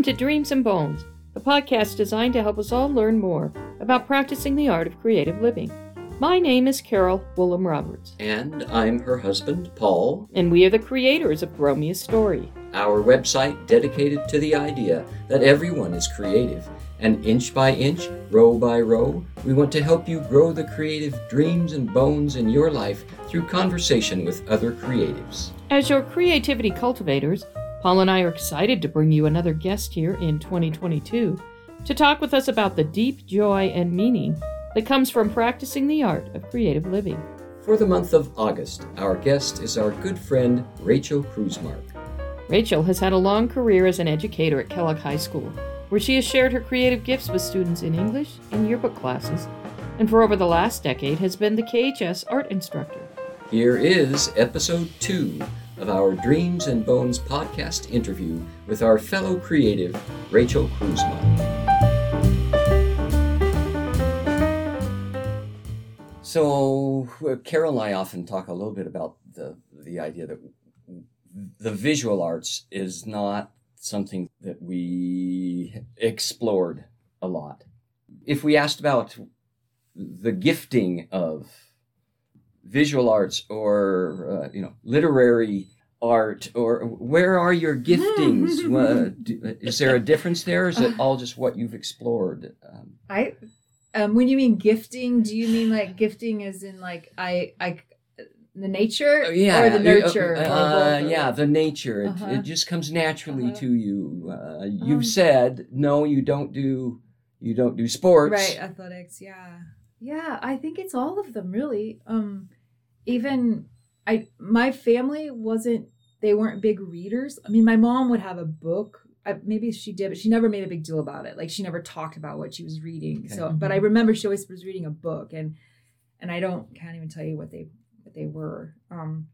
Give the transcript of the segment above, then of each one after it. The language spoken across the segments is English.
Welcome to Dreams and Bones, a podcast designed to help us all learn more about practicing the art of creative living. My name is Carol Woolham Roberts, And I'm her husband, Paul. and we are the creators of a Story. Our website dedicated to the idea that everyone is creative. And inch by inch, row by row, we want to help you grow the creative dreams and bones in your life through conversation with other creatives. As your creativity cultivators, Paul and I are excited to bring you another guest here in 2022 to talk with us about the deep joy and meaning that comes from practicing the art of creative living. For the month of August, our guest is our good friend Rachael Krusemark. Rachael has had a long career as an educator at Kellogg High School, where she has shared her creative gifts with students in English and yearbook classes, and for over the last decade has been the KHS art instructor. Here is episode two of our Dreams and Bones podcast interview with our fellow creative, Rachael Krusemark. So, uh, Carol and I often talk a little bit about the, the idea that the visual arts is not something that we explored a lot. If we asked about the gifting of visual arts or uh, you know literary art or where are your giftings uh, do, is there a difference there or is it all just what you've explored um, I um when you mean gifting, do you mean like gifting as in like I I the nature yeah or the nurture? uh, uh, yeah the nature it, Uh-huh. it just comes naturally Uh-huh. to you uh, you've Um, said no you don't do you don't do sports Right, athletics, yeah. Yeah, I think it's all of them really. Um even I my family wasn't they weren't big readers. I mean, my mom would have a book. I, maybe she did, but she never made a big deal about it. Like she never talked about what she was reading. Okay. So, but I remember she always was reading a book, and and I don't can't even tell you what they what they were. Um,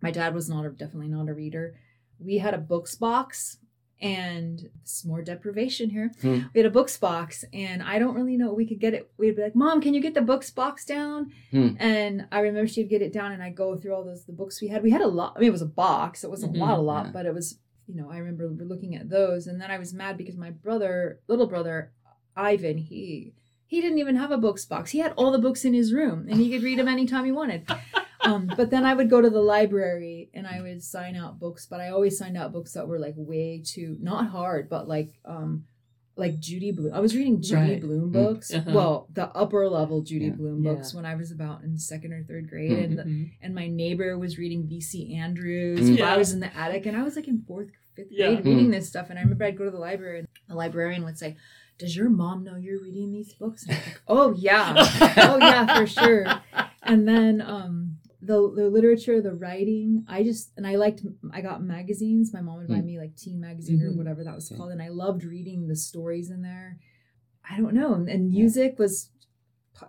my dad was not a, definitely not a reader. We had a books box, and it's more deprivation here. Hmm. We had a books box, and I don't really know. We could get it. We'd be like, "Mom, can you get the books box down?" Hmm. And I remember she'd get it down, and I go through all those the books we had. We had a lot. I mean, it was a box. It wasn't Mhm, a lot, a lot, yeah. but it was. You know, I remember looking at those, and then I was mad because my brother, little brother, Ivan, he he didn't even have a books box. He had all the books in his room, and he could read them anytime he wanted. Um, but then I would go to the library and I would sign out books, but I always signed out books that were like way too not hard, but like um like Judy Blume. I was reading Judy Right. Blume Mm. books. Uh-huh. Well, the upper level Judy Yeah. Blume Yeah. books when I was about in second or third grade, Mhm. and the, Mhm. and my neighbor was reading V.C. Andrews. Mm. while I was in the attic, and I was like in fourth, fifth Yeah. grade reading this stuff. And I remember I'd go to the library, and the librarian would say, "Does your mom know you're reading these books?" And I was like, "Oh yeah, oh yeah, for sure." And then um, the the literature, the writing, I just and I liked. I got magazines. My mom would buy Mm. me like teen magazine or Mhm. whatever that was Okay. called, and I loved reading the stories in there. I don't know, and music was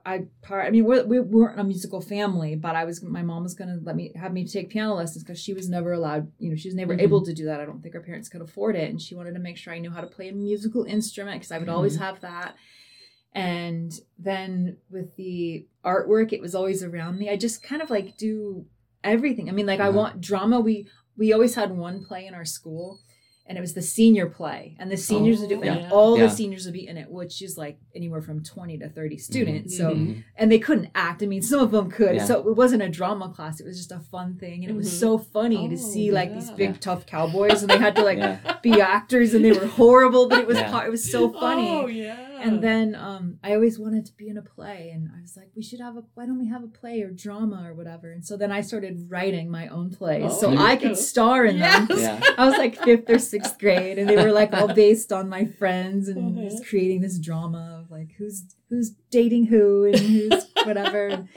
I part. I mean, we're, we weren't a musical family, but I was. My mom was gonna let me have me take piano lessons because she was never allowed. You know, she was never Mhm. able to do that. I don't think her parents could afford it, and she wanted to make sure I knew how to play a musical instrument because I would always have that. And then with the artwork, it was always around me. I just kind of like do everything. I mean, like I Uh-huh. want drama. We we always had one play in our school, and it was the senior play, and the seniors would do, Oh, and all Yeah. the seniors would be in it, which is like anywhere from twenty to thirty students. So Mhm. and they couldn't act. I mean, some of them could. Yeah. So it wasn't a drama class. It was just a fun thing, and it was Mhm. so funny Oh, to see like these big Yeah. tough cowboys, and they had to like Yeah. be actors, and they were horrible, but it was Yeah. it was so funny. Oh yeah. And then um, I always wanted to be in a play, and I was like, we should have a. Why don't we have a play or drama or whatever? And so then I started writing my own plays, Oh, so there you I go. could star in them. Yeah I was like fifth or sixth grade, and they were like all based on my friends, and Uh-huh. just creating this drama of like who's who's dating who and who's whatever.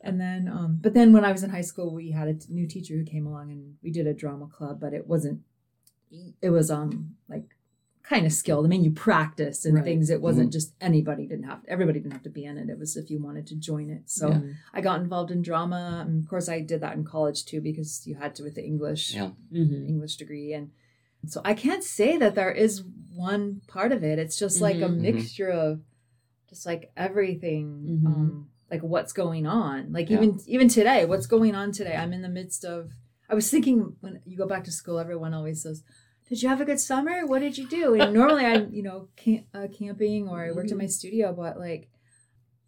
And then, um, but then when I was in high school, we had a t- new teacher who came along, and we did a drama club, but it wasn't. It was um like kind of skilled. I mean, you practice and Right. things. It wasn't just anybody didn't have everybody didn't have to be in it. It was if you wanted to join it. So Yeah. I got involved in drama. And of course, I did that in college too because you had to with the English. Yeah. Mhm. English degree and so I can't say that there is one part of it. It's just like a Mhm. Mhm. mixture of just like everything Mhm. um like what's going on. Like Yeah. even even today, what's going on today? I'm in the midst of I was thinking when you go back to school everyone always says did you have a good summer? What did you do? And normally I'm, you know, camp, uh, camping or I worked in my studio, but like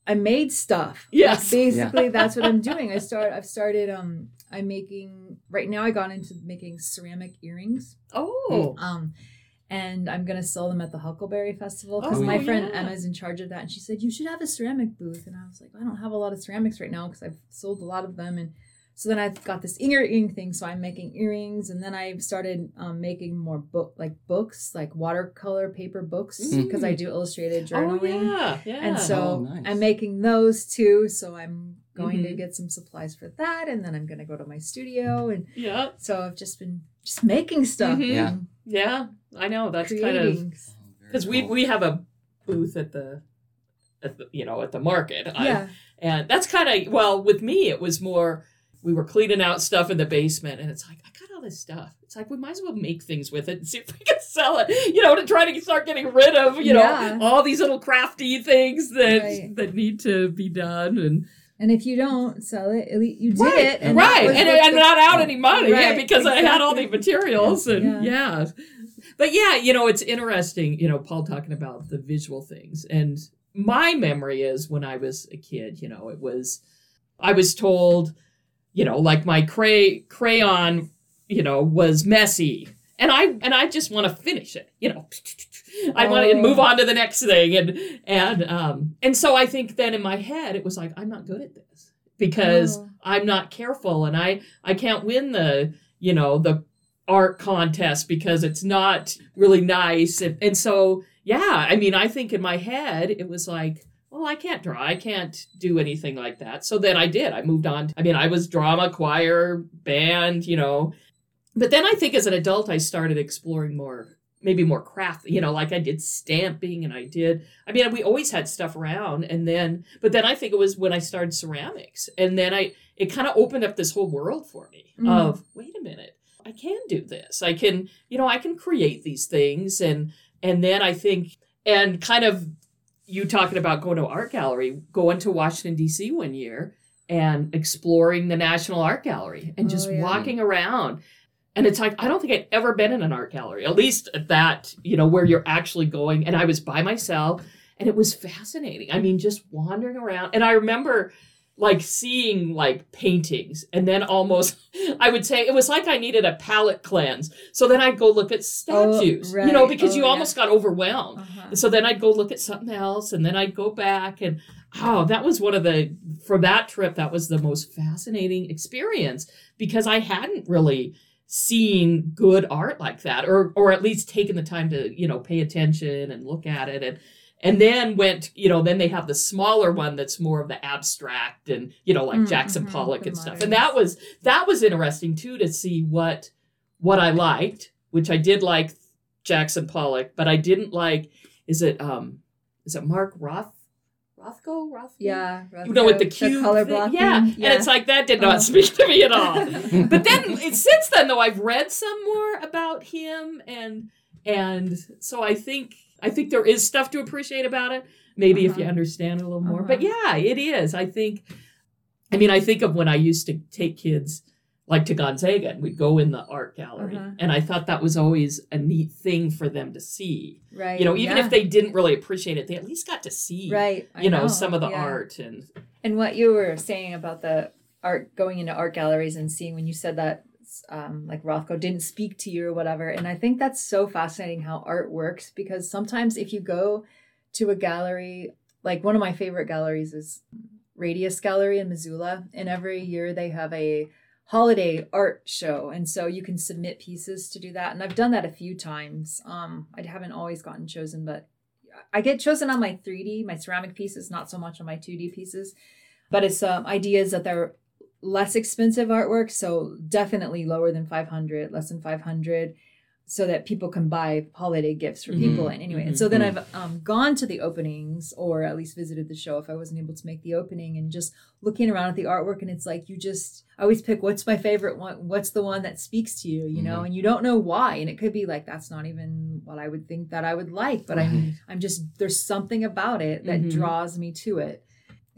I made stuff. Yes. Basically, that's what I'm doing. I start. I've started. Um, I'm making right now. I got into making ceramic earrings. Oh. Um, and I'm gonna sell them at the Huckleberry Festival because Oh, my friend yeah. Emma's in charge of that, and she said you should have a ceramic booth. And I was like, I don't have a lot of ceramics right now because I've sold a lot of them, and so then I've got this earring thing. So I'm making earrings, and then I've started um, making more book like books, like watercolor paper books, Mm. because I do illustrated journaling. Oh journaling. yeah, yeah. And so Oh, nice. I'm making those too. So I'm going to Mhm. get some supplies for that, and then I'm going to go to my studio, and yeah, so I've just been just making stuff. Mhm. Yeah. yeah. I know that's kind of because we we have a booth at the at the you know at the market. I- yeah, and that's kind of well with me it was more we were cleaning out stuff in the basement and it's like i got all this stuff it's like we might as well make things with it and see if we can sell it you know to try to start getting rid of you know all these little crafty things that Right. that need to be done and and if you don't sell it, at least you did right it, and right and i'm not out any money yeah, Right, because i had all the exactly. materials and Yeah. yeah but yeah you know it's interesting you know paul talking about the visual things and my memory is when i was a kid you know it was i was told you know like my cray crayon you know was messy and i and i just want to finish it you know i want to Oh. move on to the next thing and and um and so i think then in my head it was like i'm not good at this because Oh. i'm not careful and i i can't win the you know the art contest because it's not really nice and, and so yeah i mean i think in my head it was like well i can't draw. I can't do anything like that. So then i did. I moved on. I mean i was drama choir band you know. But then i think as an adult i started exploring more maybe more craft you know like i did stamping and i did i mean we always had stuff around and then but then i think it was when i started ceramics and then i it kind of opened up this whole world for me Mm. of wait a minute. I can do this. I can you know i can create these things. And and then i think and kind of you talking about going to art gallery going to washington d.c one year and exploring the national art gallery and Oh, just yeah. walking around. And it's like i don't think i'd ever been in an art gallery at least at that you know where you're actually going. And i was by myself and it was fascinating. I mean just wandering around. And i remember like seeing like paintings and then almost i would say it was like i needed a palate cleanse so then i'd go look at statues you know because Oh, you yeah. almost got overwhelmed Uh-huh. so then I'd go look at something else and then I'd go back and oh, that was one of the for that trip that was the most fascinating experience because I hadn't really seen good art like that or or at least taken the time to, you know, pay attention and look at it and and then went, you know, then they have the smaller one that's more of the abstract and, you know, like Mm, Jackson mhm, Pollock and stuff. And that was that was interesting too to see what what I liked, which I did like Jackson Pollock, but I didn't like is it um is it Mark Roth Rothko Roth Yeah, you know with the cube color thing? blocking. yeah. and it's like that did not Oh. speak to me at all but then since then though I've read some more about him and and so I think I think there is stuff to appreciate about it maybe if you Uh-huh. understand a little more but Uh-huh. yeah it is I think I mean I think of when I used to take kids like to Gonzaga and we'd go in the art gallery Uh-huh. and I thought that was always a neat thing for them to see right. you know even yeah. if they didn't really appreciate it they at least got to see right, I you know, some of the yeah. art and And what you were saying about the art going into art galleries and seeing when you said that um, like Rothko didn't speak to you or whatever. And I think that's so fascinating how art works because sometimes if you go to a gallery, like one of my favorite galleries is Radius Gallery in Missoula, and every year they have a holiday art show. And so you can submit pieces to do that. And i've done that a few times. Um i haven't always gotten chosen but i get chosen on my 3d my ceramic pieces not so much on my 2d pieces. But it's um, ideas that they're less expensive artwork so definitely lower than 500 less than 500 so that people can buy holiday gifts for people Mhm, and anyway and so then mhm. i've um, gone to the openings or at least visited the show if i wasn't able to make the opening and just looking around at the artwork and it's like you just i always pick what's my favorite one what's the one that speaks to you you know Mhm. and you don't know why and it could be like that's not even what i would think that i would like but i'm i'm just there's something about it that Mhm. draws me to it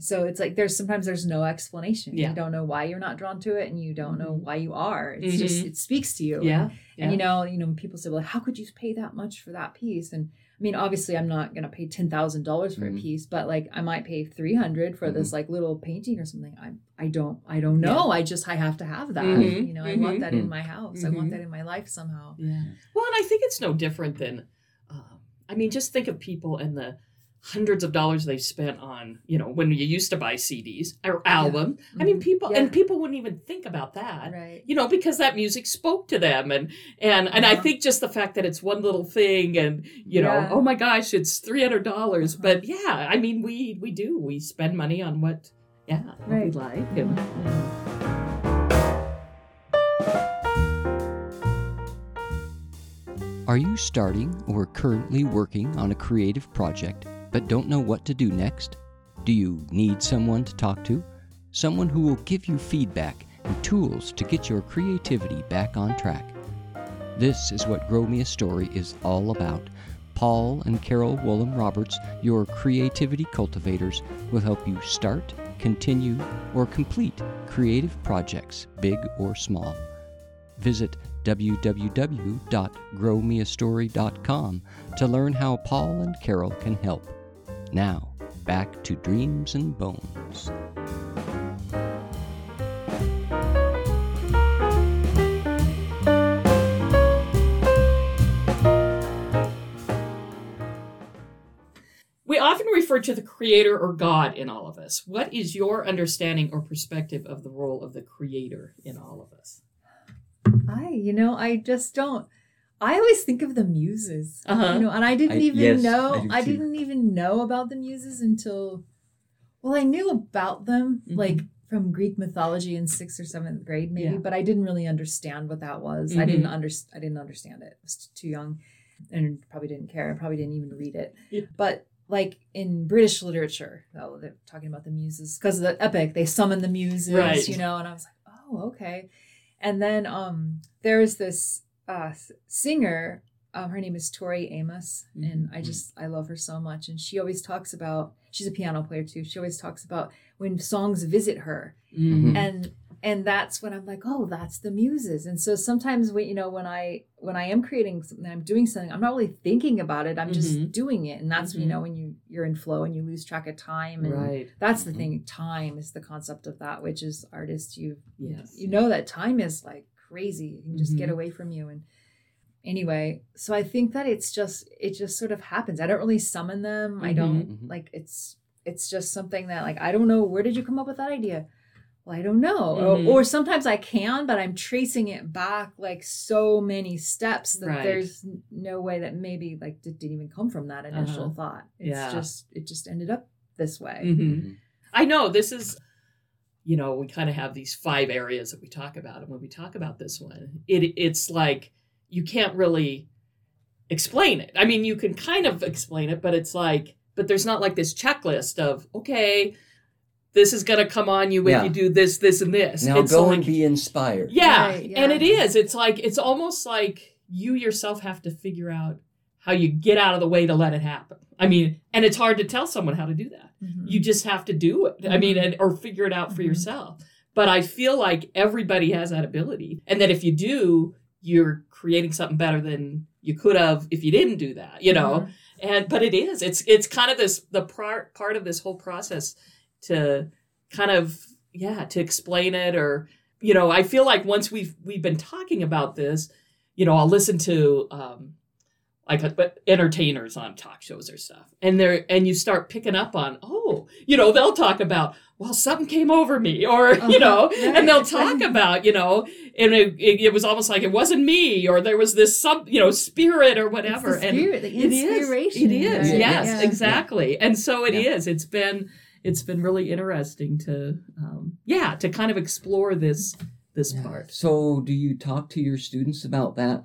so it's like there's sometimes there's no explanation. Yeah. You don't know why you're not drawn to it, and you don't know Mhm. why you are. It's just Mhm. it speaks to you. Yeah. And you know, you know, people say, "Well, how could you pay that much for that piece?" And I mean, obviously, I'm not gonna pay ten thousand dollars for Mhm. a piece, but like I might pay three hundred for this like little painting or something. I I don't I don't know. I just I have to have that. Mhm. You know, I want that in my house. I want that in my life somehow. Yeah. Well, and I think it's no different than, um, I mean, just think of people and the hundreds of dollars they've spent on, you know, when you used to buy CDs or album. I mean, Mhm. people Yeah. and people wouldn't even think about that. Right. You know, because that music spoke to them, and and and I Uh-huh. think just the fact that it's one little thing, and you know, Yeah. oh my gosh, it's three hundred dollars. Uh-huh. But yeah, I mean, we we do we spend money on what, yeah, what we Right. like, and Are you starting or currently working on a creative project but don't know what to do next? Do you need someone to talk to? Someone who will give you feedback and tools to get your creativity back on track. This is what Grow Me a Story is all about. Paul and Carol Woolham Roberts, your creativity cultivators, will help you start, continue, or complete creative projects, big or small. Visit www.growmeastory.com to learn how Paul and Carol can help. Now, back to Dreams and Bones. We often refer to the creator or God in all of us. What is your understanding or perspective of the role of the creator in all of us? I, you know, I just don't. I always think of the muses, Uh-huh. you know, and I didn't I- even yes, know. I do I, didn't even know about the muses until, well, I knew about them Mhm. like from Greek mythology in sixth or seventh grade, maybe, Yeah. but I didn't really understand what that was. I didn't Mhm. under, I didn't understand it. I was too young, and probably didn't care. I probably didn't even read it. Yeah. But like in British literature, oh, they're talking about the muses because of the epic. They summon the muses, Right. you know, and I was like, oh, okay. And then um, there's this uh, singer. Um, her name is Tori Amos, and I just I love her so much. And she always talks about she's a piano player too. She always talks about when songs visit her, Mm. and and that's when I'm like, oh, that's the muses. And so sometimes when you know when I when I am creating something, I'm doing something. I'm not really thinking about it. I'm Mhm. just doing it, and that's you Mhm. know when you you're in flow and you lose track of time. And Right. that's the thing. Time is the concept of that, which is artists. You Yes. you know that time is like crazy it can just get Mhm. away from you and anyway so i think that it's just it just sort of happens i don't really summon them i don't Mhm. like it's it's just something that like i don't know where did you come up with that idea well i don't know Mhm. or, or sometimes i can but i'm tracing it back like so many steps that Right. there's no way that maybe like it didn't even come from that initial Uh-huh. thought it's Yeah. just it just ended up this way Mhm. Mhm. I know this is, you know, we kind of have these five areas that we talk about, and when we talk about this one, it it's like you can't really explain it. I mean, you can kind of explain it, but it's like, but there's not like this checklist of okay, this is gonna come on you if Yeah. you do this, this, and this. Now it's go like, and be inspired. yeah, Right, and it is. It's like it's almost like you yourself have to figure out how you get out of the way to let it happen. I mean, and it's hard to tell someone how to do that. Mhm. you just have to do it. I mean and, or figure it out for Mhm. yourself. But i feel like everybody has that ability. And that if you do you're creating something better than you could have if you didn't do that you know? And but it is. It's it's kind of this the part part of this whole process to kind of yeah to explain it or you know i feel like once we've we've been talking about this you know i'll listen to um like but entertainers on talk shows or stuff and they're and you start picking up on oh you know they'll talk about well something came over me or you know Uh-huh. and they'll Right. talk about you know and it, it, it was almost like it wasn't me or there was this some you know spirit or whatever It's the and the it is inspiration. it is right? yes Yeah. exactly and so it is. Yeah. it's been it's been really interesting to um yeah to kind of explore this this Yeah. part So, do you talk to your students about that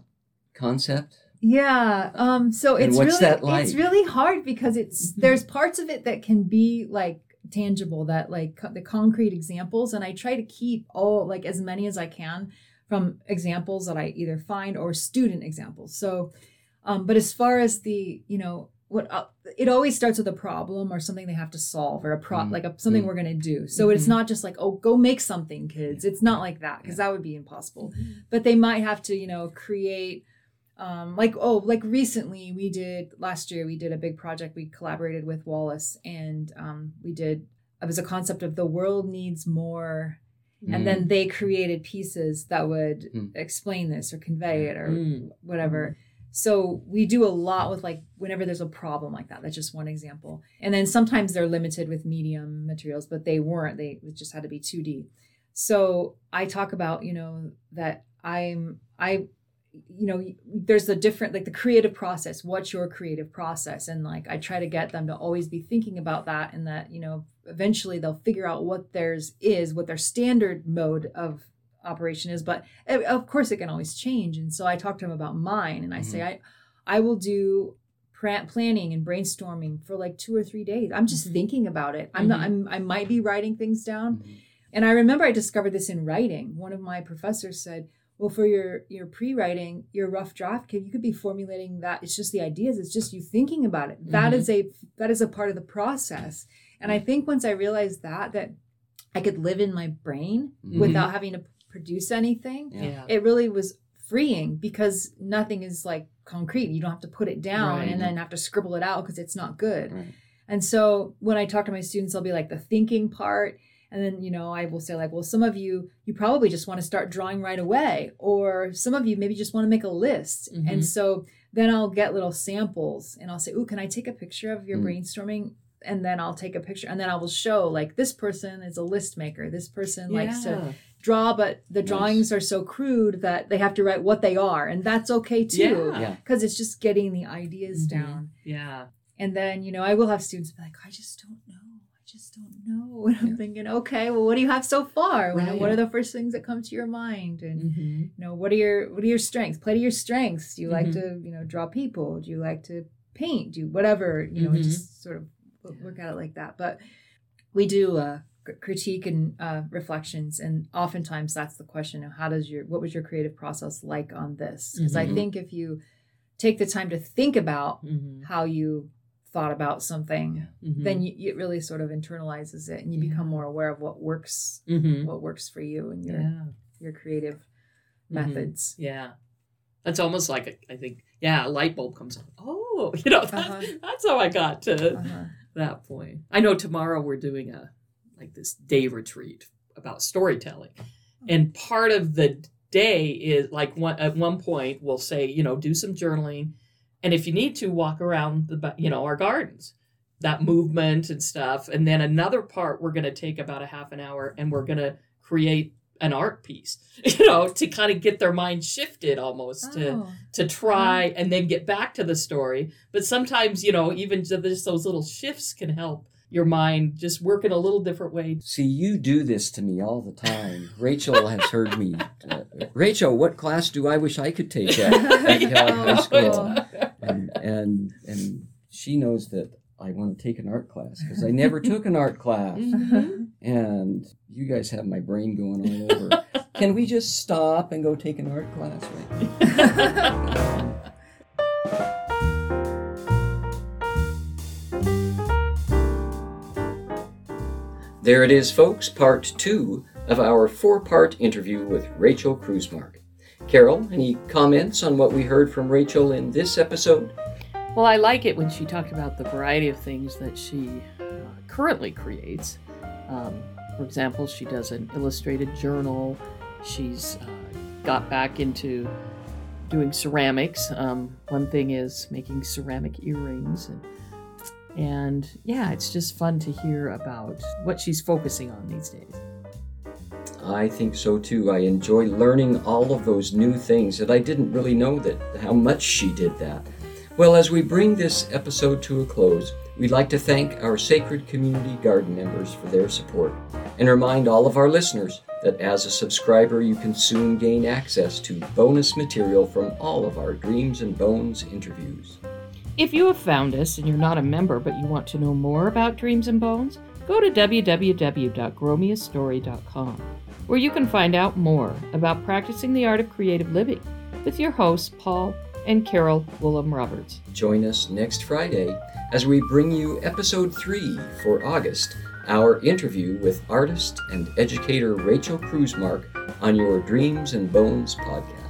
concept? Yeah. Um. So And it's what's really that like? it's really hard because it's Mhm. there's parts of it that can be like tangible that like co- the concrete examples and I try to keep all like as many as I can from examples that I either find or student examples. So um but as far as the, you know, what uh, it always starts with a problem or something they have to solve or a pro Mm. like a, something Mm. we're gonna do. So it's Mhm. not just like oh go make something, kids. It's not like that because that would be impossible. But they might have to you know create. Um, like oh like recently we did last year we did a big project we collaborated with Wallace and um, we did it was a concept of the world needs more and then they created pieces that would Mm. explain this or convey it or Mm. whatever. So we do a lot with like whenever there's a problem like that. That's just one example. And then sometimes they're limited with medium materials, but they weren't. They it just had to be 2D. So I talk about, you know, that I'm I you know, there's the different like the creative process. What's your creative process? And like I try to get them to always be thinking about that and that, you know, eventually they'll figure out what theirs is, what their standard mode of operation is but eh, of course it can always change and so i talk to them about mine and i say i i will do planning and brainstorming for like two or three days i'm just Mhm. thinking about it i'm not Mhm. I'm, i might be writing things down Mhm. and i remember i discovered this in writing one of my professors said well for your your pre-writing your rough draft kid you could be formulating that it's just the ideas it's just you thinking about it That Mhm. is a that is a part of the process and i think once i realized that that i could live in my brain Mhm. without having to produce anything. Yeah. it really was freeing because nothing is like concrete you don't have to put it down Right. and then have to scribble it out because it's not good Right. and so when i talk to my students i'll be like the thinking part and then you know i will say like well some of you you probably just want to start drawing right away or some of you maybe just want to make a list Mhm. and so then i'll get little samples and i'll say oh can i take a picture of your Mm. brainstorming and then i'll take a picture and then i will show like this person is a list maker this person likes to draw, but the Nice. drawings are so crude that they have to write what they are, and that's okay too, Yeah. Yeah. because it's just getting the ideas Mhm. down. Yeah. And then you know, I will have students be like, "I just don't know, I just don't know," and I'm Yeah. thinking, "Okay, well, what do you have so far? You know, what are the first things that come to your mind?" And Mhm. you know, what are your what are your strengths? Play to your strengths. Do you like Mhm. to you know draw people? Do you like to paint? Do whatever you know, Mhm. just sort of look at it like that. But we do uh, critique and uh, reflections, and oftentimes that's the question of how does your what was your creative process like on this? Because I Mhm. think if you take the time to think about Mhm. how you thought about something, Mhm. then you, it really sort of internalizes it, and you become more aware of what works, Mhm. what works for you and your Yeah. your creative Mhm. methods. Yeah. That's almost like a, I think, yeah, a light bulb comes on. Oh, you know, that's, Uh-huh. that's how I got to Uh-huh. that point. I know tomorrow we're doing a like this day retreat about storytelling. And part of the day is like one at one point we'll say, you know, do some journaling and if you need to walk around the you know, our gardens. That movement and stuff. And then another part we're going to take about a half an hour and we're going to create an art piece, you know, to kind of get their mind shifted almost to Oh. to try and then get back to the story. But sometimes, you know, even just those little shifts can help your mind just work in a little different way. See, you do this to me all the time. Rachael has heard me. Uh, Rachael, what class do I wish I could take at, at Yeah. High School? And, and and she knows that I want to take an art class because I never took an art class. Mhm. And you guys have my brain going all over. Can we just stop and go take an art class? Right? There it is, folks, part two of our four part interview with Rachael Krusemark. Carol, any comments on what we heard from Rachael in this episode? Well, I like it when she talked about the variety of things that she uh, currently creates. Um, for example, she does an illustrated journal. She's uh, got back into doing ceramics. Um, one thing is making ceramic earrings, and, and yeah, it's just fun to hear about what she's focusing on these days. I think so too. I enjoy learning all of those new things that I didn't really know that how much she did that. Well, as we bring this episode to a close, we'd like to thank our Sacred Community Garden members for their support and remind all of our listeners that as a subscriber you can soon gain access to bonus material from all of our Dreams and Bones interviews. If you have found us and you're not a member but you want to know more about Dreams and Bones, go to www.growmeastory.com, where you can find out more about practicing the art of creative living with your hosts, Paul and Carol Woolham Roberts. Join us next Friday as we bring you episode three for August, our interview with artist and educator Rachael Krusemark on your Dreams and Bones podcast.